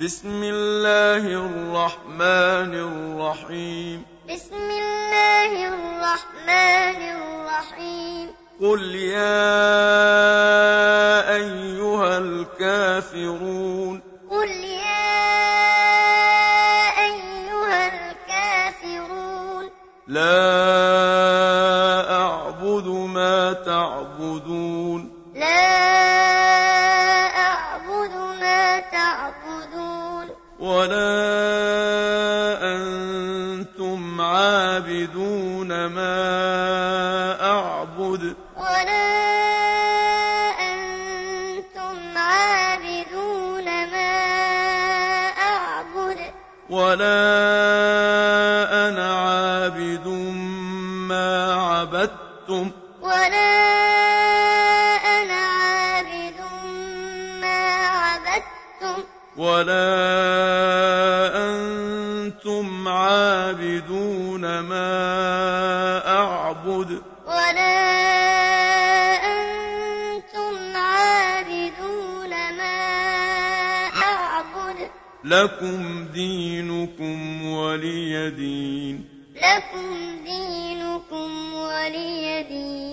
بسم الله الرحمن الرحيم بسم الله الرحمن الرحيم قل يا أيها الكافرون قل يا أيها الكافرون لا أعبد ما تعبدون لا ولا أنتم عابدون ما أعبد. ولا أنتم عابدون ما أعبد. ولا أنا عابد ما عبدتم. ولا ولا أنتم عابدون ما أعبد ولا أنتم عابدون ما أعبد لكم دينكم ولي دين لكم دينكم ولي دين